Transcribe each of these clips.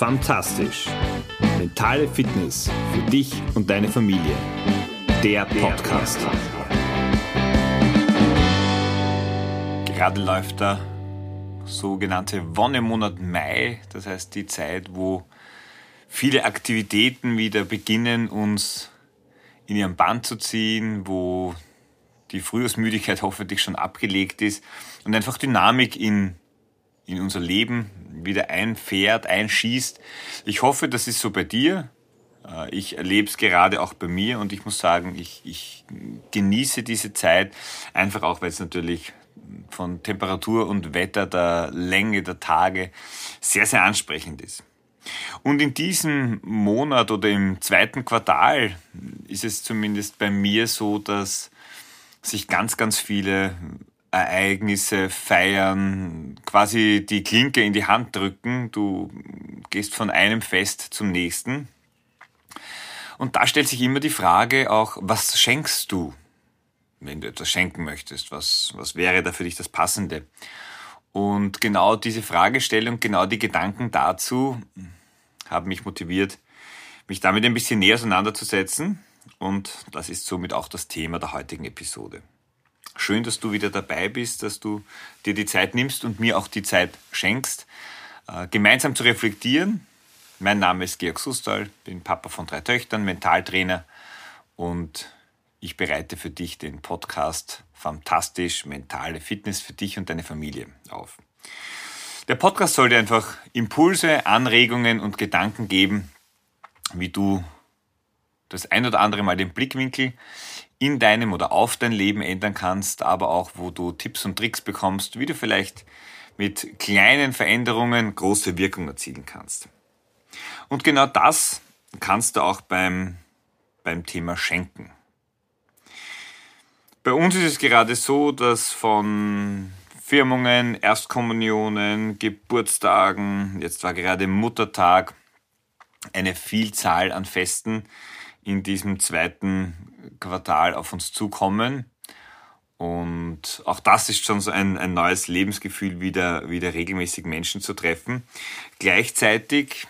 Fantastisch. Mentale Fitness für dich und deine Familie. Der Podcast. Gerade läuft der sogenannte Wonnemonat Mai, das heißt die Zeit, wo viele Aktivitäten wieder beginnen, uns in ihren Band zu ziehen, wo die Frühjahrsmüdigkeit hoffentlich schon abgelegt ist und einfach Dynamik in, in unser Leben wieder einfährt, einschießt. Ich hoffe, das ist so bei dir. Äh, ich erlebe es gerade auch bei mir und ich muss sagen, ich, ich genieße diese Zeit, einfach auch, weil es natürlich von Temperatur und Wetter, der Länge der Tage sehr, sehr ansprechend ist. Und in diesem Monat oder im zweiten Quartal ist es zumindest bei mir so, dass sich ganz, ganz viele Ereignisse feiern, quasi die Klinke in die Hand drücken. Du gehst von einem Fest zum nächsten. Und da stellt sich immer die Frage auch, was schenkst du, wenn du etwas schenken möchtest? Was, was wäre da für dich das Passende? Und genau diese Fragestellung, genau die Gedanken dazu haben mich motiviert, mich damit ein bisschen näher auseinanderzusetzen. Und das ist somit auch das Thema der heutigen Episode. Schön, dass du wieder dabei bist, dass du dir die Zeit nimmst und mir auch die Zeit schenkst, äh, gemeinsam zu reflektieren. Mein Name ist Georg Sustal, bin Papa von drei Töchtern, Mentaltrainer und ich bereite für dich den Podcast Fantastisch mentale Fitness für dich und deine Familie auf. Der Podcast soll dir einfach Impulse, Anregungen und Gedanken geben, wie du das ein oder andere Mal den Blickwinkel in deinem oder auf dein Leben ändern kannst, aber auch wo du Tipps und Tricks bekommst, wie du vielleicht mit kleinen Veränderungen große Wirkung erzielen kannst. Und genau das kannst du auch beim, beim Thema Schenken. Bei uns ist es gerade so, dass von Firmungen, Erstkommunionen, Geburtstagen, jetzt war gerade Muttertag, eine Vielzahl an Festen in diesem zweiten Quartal auf uns zukommen. Und auch das ist schon so ein, ein neues Lebensgefühl, wieder, wieder regelmäßig Menschen zu treffen. Gleichzeitig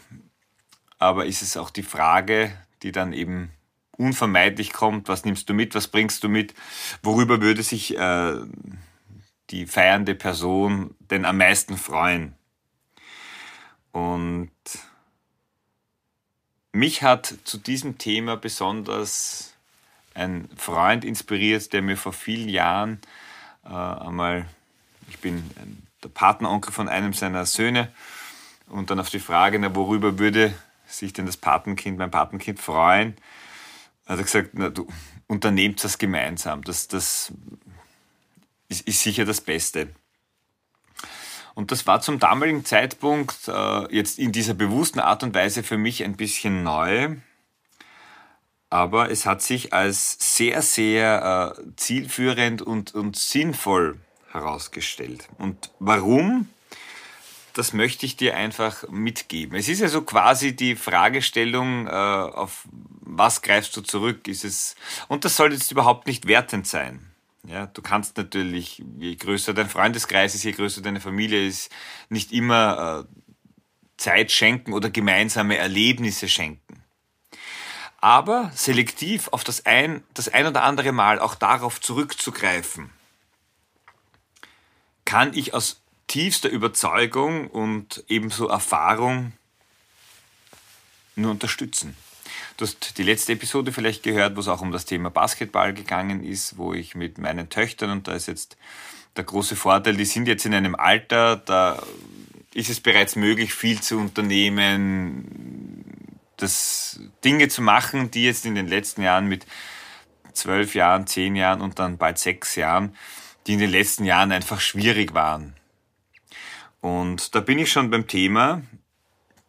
aber ist es auch die Frage, die dann eben unvermeidlich kommt, was nimmst du mit, was bringst du mit, worüber würde sich äh, die feiernde Person denn am meisten freuen. Und mich hat zu diesem Thema besonders ein Freund inspiriert, der mir vor vielen Jahren äh, einmal, ich bin der Partneronkel von einem seiner Söhne, und dann auf die Frage, na, worüber würde sich denn das Patenkind, mein Patenkind freuen, hat er gesagt, na, du unternehmt das gemeinsam, das, das ist, ist sicher das Beste. Und das war zum damaligen Zeitpunkt äh, jetzt in dieser bewussten Art und Weise für mich ein bisschen neu. Aber es hat sich als sehr, sehr äh, zielführend und, und sinnvoll herausgestellt. Und warum? Das möchte ich dir einfach mitgeben. Es ist ja so quasi die Fragestellung, äh, auf was greifst du zurück? Ist es, und das soll jetzt überhaupt nicht wertend sein. Ja, du kannst natürlich, je größer dein Freundeskreis ist, je größer deine Familie ist, nicht immer äh, Zeit schenken oder gemeinsame Erlebnisse schenken. Aber selektiv auf das ein, das ein oder andere Mal auch darauf zurückzugreifen, kann ich aus tiefster Überzeugung und ebenso Erfahrung nur unterstützen. Du hast die letzte Episode vielleicht gehört, wo es auch um das Thema Basketball gegangen ist, wo ich mit meinen Töchtern, und da ist jetzt der große Vorteil, die sind jetzt in einem Alter, da ist es bereits möglich, viel zu unternehmen, das Dinge zu machen, die jetzt in den letzten Jahren mit zwölf Jahren, zehn Jahren und dann bald sechs Jahren, die in den letzten Jahren einfach schwierig waren. Und da bin ich schon beim Thema,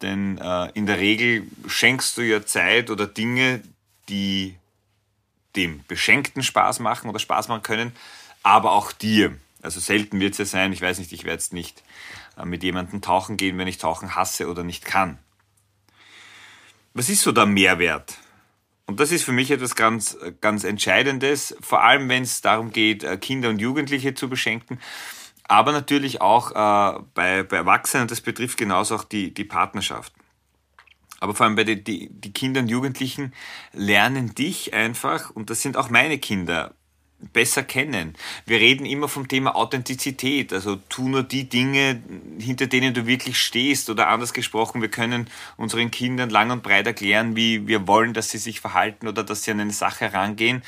denn äh, in der Regel schenkst du ja Zeit oder Dinge, die dem Beschenkten Spaß machen oder Spaß machen können, aber auch dir. Also selten wird es ja sein, ich weiß nicht, ich werde jetzt nicht äh, mit jemandem tauchen gehen, wenn ich tauchen hasse oder nicht kann. Was ist so der Mehrwert? Und das ist für mich etwas ganz, ganz Entscheidendes, vor allem wenn es darum geht, äh, Kinder und Jugendliche zu beschenken aber natürlich auch äh, bei, bei Erwachsenen, das betrifft genauso auch die, die Partnerschaft. Aber vor allem bei den die, die Kinder und Jugendlichen lernen dich einfach, und das sind auch meine Kinder, besser kennen. Wir reden immer vom Thema Authentizität, also tu nur die Dinge, hinter denen du wirklich stehst oder anders gesprochen, wir können unseren Kindern lang und breit erklären, wie wir wollen, dass sie sich verhalten oder dass sie an eine Sache herangehen.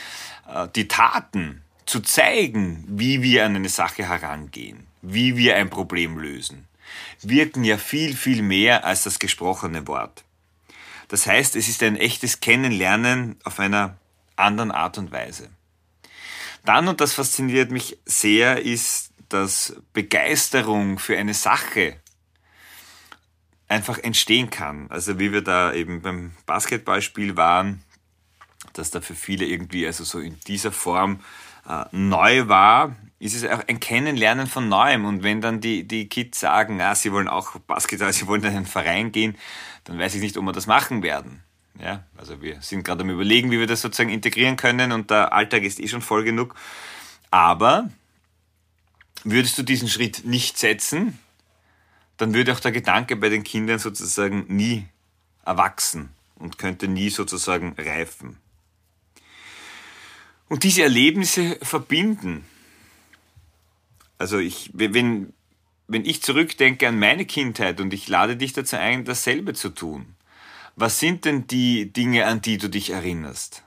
Äh, die Taten zu zeigen, wie wir an eine Sache herangehen, wie wir ein Problem lösen, wirken ja viel, viel mehr als das gesprochene Wort. Das heißt, es ist ein echtes Kennenlernen auf einer anderen Art und Weise. Dann, und das fasziniert mich sehr, ist, dass Begeisterung für eine Sache einfach entstehen kann. Also wie wir da eben beim Basketballspiel waren, dass da für viele irgendwie also so in dieser Form äh, neu war, ist es auch ein Kennenlernen von Neuem. Und wenn dann die, die Kids sagen, ah, sie wollen auch Basketball, sie wollen in einen Verein gehen, dann weiß ich nicht, ob wir das machen werden. Ja, also wir sind gerade am überlegen, wie wir das sozusagen integrieren können und der Alltag ist eh schon voll genug. Aber würdest du diesen Schritt nicht setzen, dann würde auch der Gedanke bei den Kindern sozusagen nie erwachsen und könnte nie sozusagen reifen. Und diese Erlebnisse verbinden. Also ich, wenn, wenn ich zurückdenke an meine Kindheit und ich lade dich dazu ein, dasselbe zu tun, was sind denn die Dinge, an die du dich erinnerst?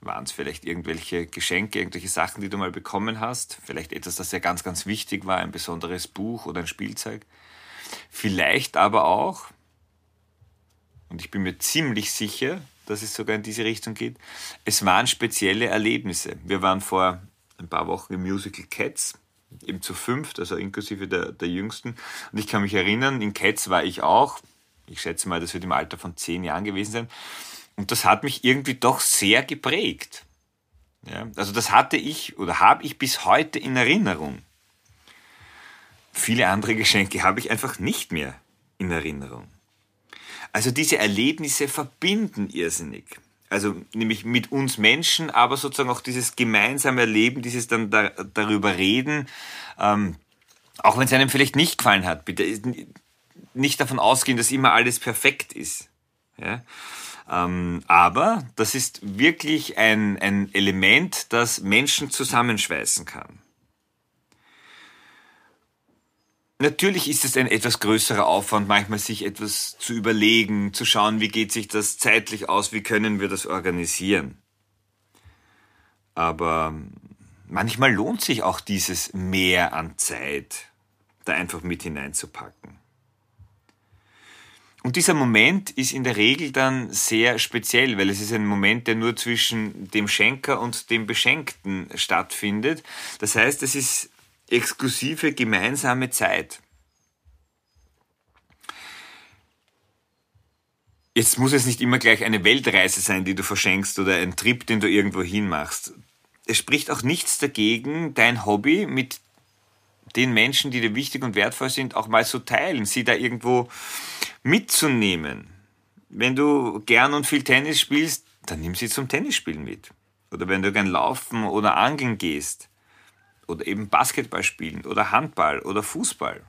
Waren es vielleicht irgendwelche Geschenke, irgendwelche Sachen, die du mal bekommen hast? Vielleicht etwas, das ja ganz, ganz wichtig war, ein besonderes Buch oder ein Spielzeug? Vielleicht aber auch, und ich bin mir ziemlich sicher, dass es sogar in diese Richtung geht, es waren spezielle Erlebnisse. Wir waren vor ein paar Wochen im Musical Cats, eben zu fünft, also inklusive der, der Jüngsten. Und ich kann mich erinnern, in Cats war ich auch, ich schätze mal, das wird im Alter von zehn Jahren gewesen sein. Und das hat mich irgendwie doch sehr geprägt. Ja, also das hatte ich oder habe ich bis heute in Erinnerung. Viele andere Geschenke habe ich einfach nicht mehr in Erinnerung. Also diese Erlebnisse verbinden irrsinnig. Also nämlich mit uns Menschen, aber sozusagen auch dieses gemeinsame Erleben, dieses dann da, darüber reden, ähm, auch wenn es einem vielleicht nicht gefallen hat. Bitte nicht davon ausgehen, dass immer alles perfekt ist. Ja? Ähm, aber das ist wirklich ein, ein Element, das Menschen zusammenschweißen kann. Natürlich ist es ein etwas größerer Aufwand, manchmal sich etwas zu überlegen, zu schauen, wie geht sich das zeitlich aus, wie können wir das organisieren. Aber manchmal lohnt sich auch dieses Mehr an Zeit da einfach mit hineinzupacken. Und dieser Moment ist in der Regel dann sehr speziell, weil es ist ein Moment, der nur zwischen dem Schenker und dem Beschenkten stattfindet. Das heißt, es ist exklusive gemeinsame Zeit. Jetzt muss es nicht immer gleich eine Weltreise sein, die du verschenkst oder ein Trip, den du irgendwo hin machst. Es spricht auch nichts dagegen, dein Hobby mit den Menschen, die dir wichtig und wertvoll sind, auch mal zu teilen, sie da irgendwo mitzunehmen. Wenn du gern und viel Tennis spielst, dann nimm sie zum Tennisspielen mit. Oder wenn du gern laufen oder angeln gehst. Oder eben Basketball spielen oder Handball oder Fußball.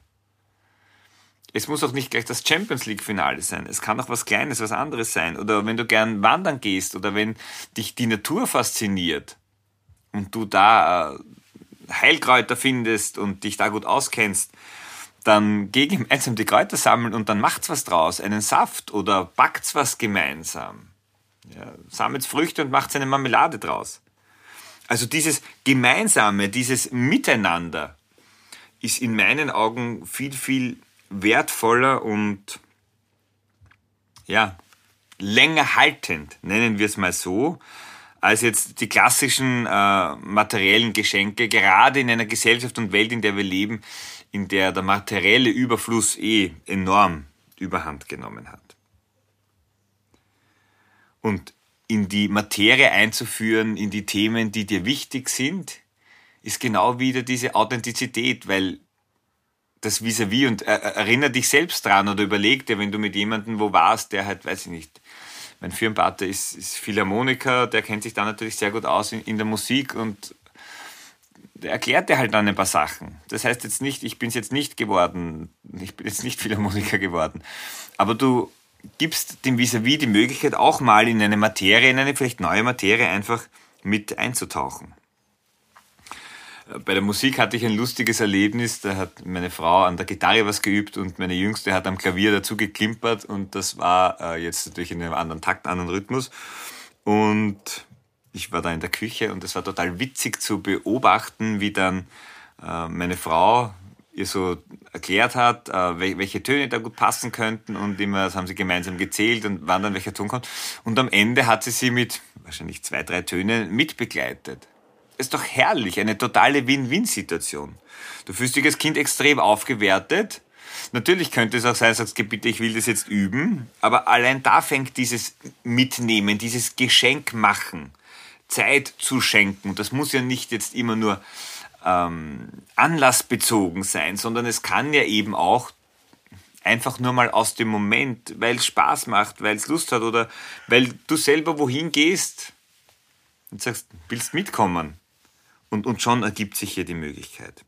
Es muss auch nicht gleich das Champions League Finale sein. Es kann auch was Kleines, was anderes sein. Oder wenn du gern wandern gehst oder wenn dich die Natur fasziniert und du da äh, Heilkräuter findest und dich da gut auskennst, dann geh gemeinsam die Kräuter sammeln und dann macht's was draus, einen Saft oder backt's was gemeinsam. Ja, sammelt Früchte und macht eine Marmelade draus. Also dieses Gemeinsame, dieses Miteinander ist in meinen Augen viel, viel wertvoller und ja, länger haltend, nennen wir es mal so, als jetzt die klassischen äh, materiellen Geschenke, gerade in einer Gesellschaft und Welt, in der wir leben, in der der materielle Überfluss eh enorm überhand genommen hat. Und in die Materie einzuführen, in die Themen, die dir wichtig sind, ist genau wieder diese Authentizität, weil das vis-à-vis -vis und äh, erinnere dich selbst dran oder überleg dir, wenn du mit jemandem wo warst, der halt, weiß ich nicht, mein Firmenpater ist, ist Philharmoniker, der kennt sich da natürlich sehr gut aus in, in der Musik und der erklärt dir halt dann ein paar Sachen. Das heißt jetzt nicht, ich bin es jetzt nicht geworden, ich bin jetzt nicht Philharmoniker geworden. Aber du gibst dem Vis-a-vis die Möglichkeit, auch mal in eine Materie, in eine vielleicht neue Materie einfach mit einzutauchen. Bei der Musik hatte ich ein lustiges Erlebnis. Da hat meine Frau an der Gitarre was geübt und meine Jüngste hat am Klavier dazu geklimpert und das war äh, jetzt natürlich in einem anderen Takt, anderen Rhythmus. Und ich war da in der Küche und es war total witzig zu beobachten, wie dann äh, meine Frau ihr so erklärt hat, äh, welche Töne da gut passen könnten und immer, das haben sie gemeinsam gezählt und wann dann welcher Ton kommt. Und am Ende hat sie sie mit wahrscheinlich zwei, drei Tönen mitbegleitet. Ist doch herrlich, eine totale Win-Win-Situation. Du fühlst dich als Kind extrem aufgewertet. Natürlich könnte es auch sein, sagst du, bitte, ich will das jetzt üben, aber allein da fängt dieses Mitnehmen, dieses Geschenk machen, Zeit zu schenken. Das muss ja nicht jetzt immer nur ähm, anlassbezogen sein, sondern es kann ja eben auch einfach nur mal aus dem Moment, weil es Spaß macht, weil es Lust hat oder weil du selber wohin gehst und sagst, willst mitkommen. Und, und schon ergibt sich hier die Möglichkeit.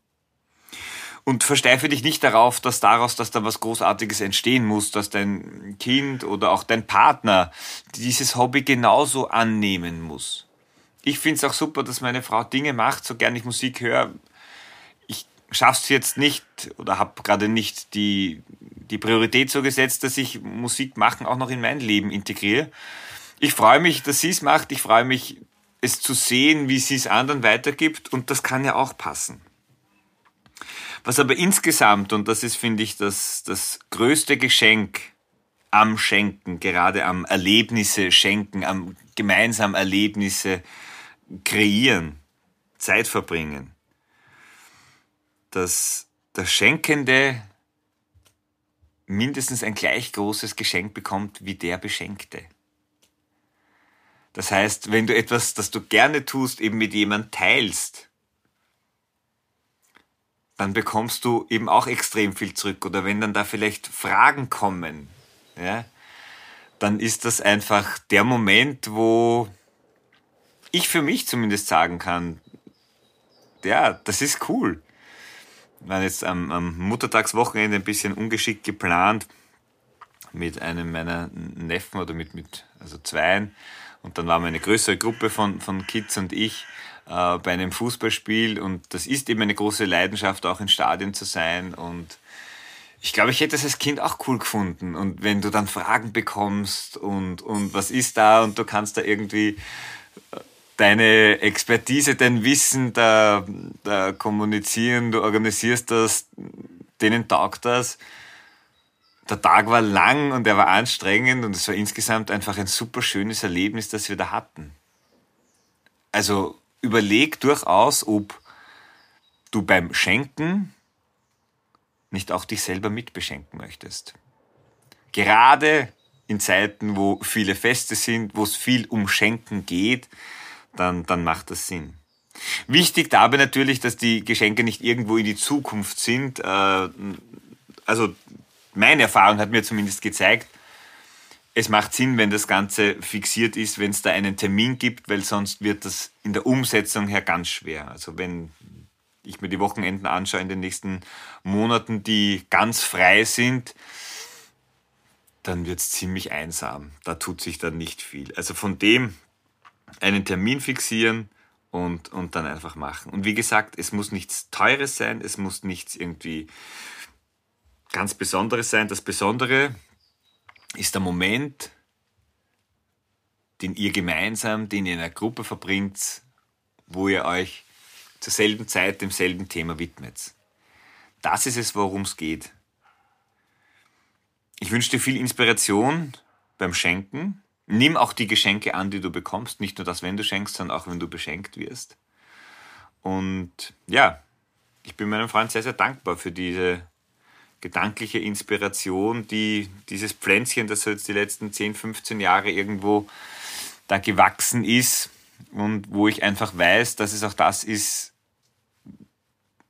Und versteife dich nicht darauf, dass daraus, dass da was Großartiges entstehen muss, dass dein Kind oder auch dein Partner dieses Hobby genauso annehmen muss ich finde es auch super, dass meine Frau Dinge macht, so gern ich Musik höre. Ich schaffe es jetzt nicht oder habe gerade nicht die, die Priorität so gesetzt, dass ich Musik machen auch noch in mein Leben integriere. Ich freue mich, dass sie es macht. Ich freue mich, es zu sehen, wie sie es anderen weitergibt. Und das kann ja auch passen. Was aber insgesamt, und das ist, finde ich, das, das größte Geschenk am Schenken, gerade am Erlebnisse schenken, am gemeinsam Erlebnisse kreieren, Zeit verbringen, dass der Schenkende mindestens ein gleich großes Geschenk bekommt wie der Beschenkte. Das heißt, wenn du etwas, das du gerne tust, eben mit jemandem teilst, dann bekommst du eben auch extrem viel zurück. Oder wenn dann da vielleicht Fragen kommen, ja, dann ist das einfach der Moment, wo ich für mich zumindest sagen kann, ja, das ist cool. Waren jetzt am, am Muttertagswochenende ein bisschen ungeschickt geplant mit einem meiner Neffen oder mit, mit also zweien. Und dann waren wir eine größere Gruppe von, von Kids und ich äh, bei einem Fußballspiel. Und das ist eben eine große Leidenschaft, auch in Stadien zu sein. Und ich glaube, ich hätte es als Kind auch cool gefunden. Und wenn du dann Fragen bekommst und, und was ist da und du kannst da irgendwie deine Expertise, dein Wissen da, da kommunizieren, du organisierst das, denen taugt das. Der Tag war lang und er war anstrengend und es war insgesamt einfach ein super schönes Erlebnis, das wir da hatten. Also überleg durchaus, ob du beim Schenken nicht auch dich selber mitbeschenken möchtest. Gerade in Zeiten, wo viele Feste sind, wo es viel um Schenken geht, dann, dann macht das Sinn. Wichtig dabei natürlich, dass die Geschenke nicht irgendwo in die Zukunft sind. Äh, also meine Erfahrung hat mir zumindest gezeigt, es macht Sinn, wenn das Ganze fixiert ist, wenn es da einen Termin gibt, weil sonst wird das in der Umsetzung her ganz schwer. Also wenn ich mir die Wochenenden anschaue in den nächsten Monaten, die ganz frei sind, dann wird es ziemlich einsam. Da tut sich dann nicht viel. Also von dem einen Termin fixieren und, und dann einfach machen. Und wie gesagt, es muss nichts Teures sein, es muss nichts irgendwie ganz Besonderes sein. Das Besondere ist der Moment, den ihr gemeinsam, den ihr in einer Gruppe verbringt, wo ihr euch zur selben Zeit demselben Thema widmet. Das ist es, worum es geht. Ich wünsche dir viel Inspiration beim Schenken Nimm auch die Geschenke an, die du bekommst. Nicht nur das, wenn du schenkst, sondern auch, wenn du beschenkt wirst. Und ja, ich bin meinem Freund sehr, sehr dankbar für diese gedankliche Inspiration, die dieses Pflänzchen, das jetzt die letzten 10, 15 Jahre irgendwo da gewachsen ist und wo ich einfach weiß, dass es auch das ist,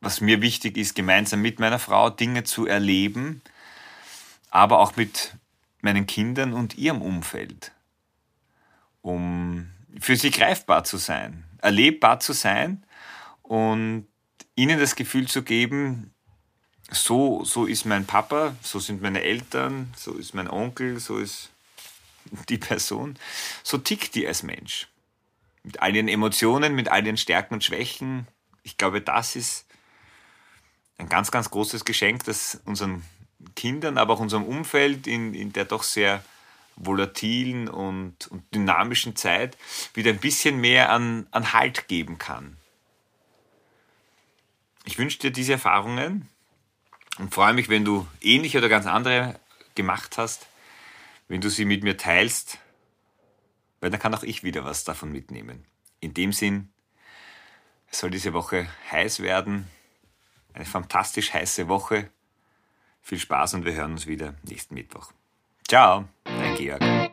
was mir wichtig ist, gemeinsam mit meiner Frau Dinge zu erleben, aber auch mit meinen Kindern und ihrem Umfeld um für sie greifbar zu sein, erlebbar zu sein und ihnen das Gefühl zu geben, so, so ist mein Papa, so sind meine Eltern, so ist mein Onkel, so ist die Person. So tickt die als Mensch. Mit all ihren Emotionen, mit all ihren Stärken und Schwächen. Ich glaube, das ist ein ganz, ganz großes Geschenk, das unseren Kindern, aber auch unserem Umfeld in, in der doch sehr volatilen und, und dynamischen Zeit wieder ein bisschen mehr an, an Halt geben kann. Ich wünsche dir diese Erfahrungen und freue mich, wenn du ähnliche oder ganz andere gemacht hast, wenn du sie mit mir teilst, weil dann kann auch ich wieder was davon mitnehmen. In dem Sinn, es soll diese Woche heiß werden, eine fantastisch heiße Woche. Viel Spaß und wir hören uns wieder nächsten Mittwoch. Ciao, Georg.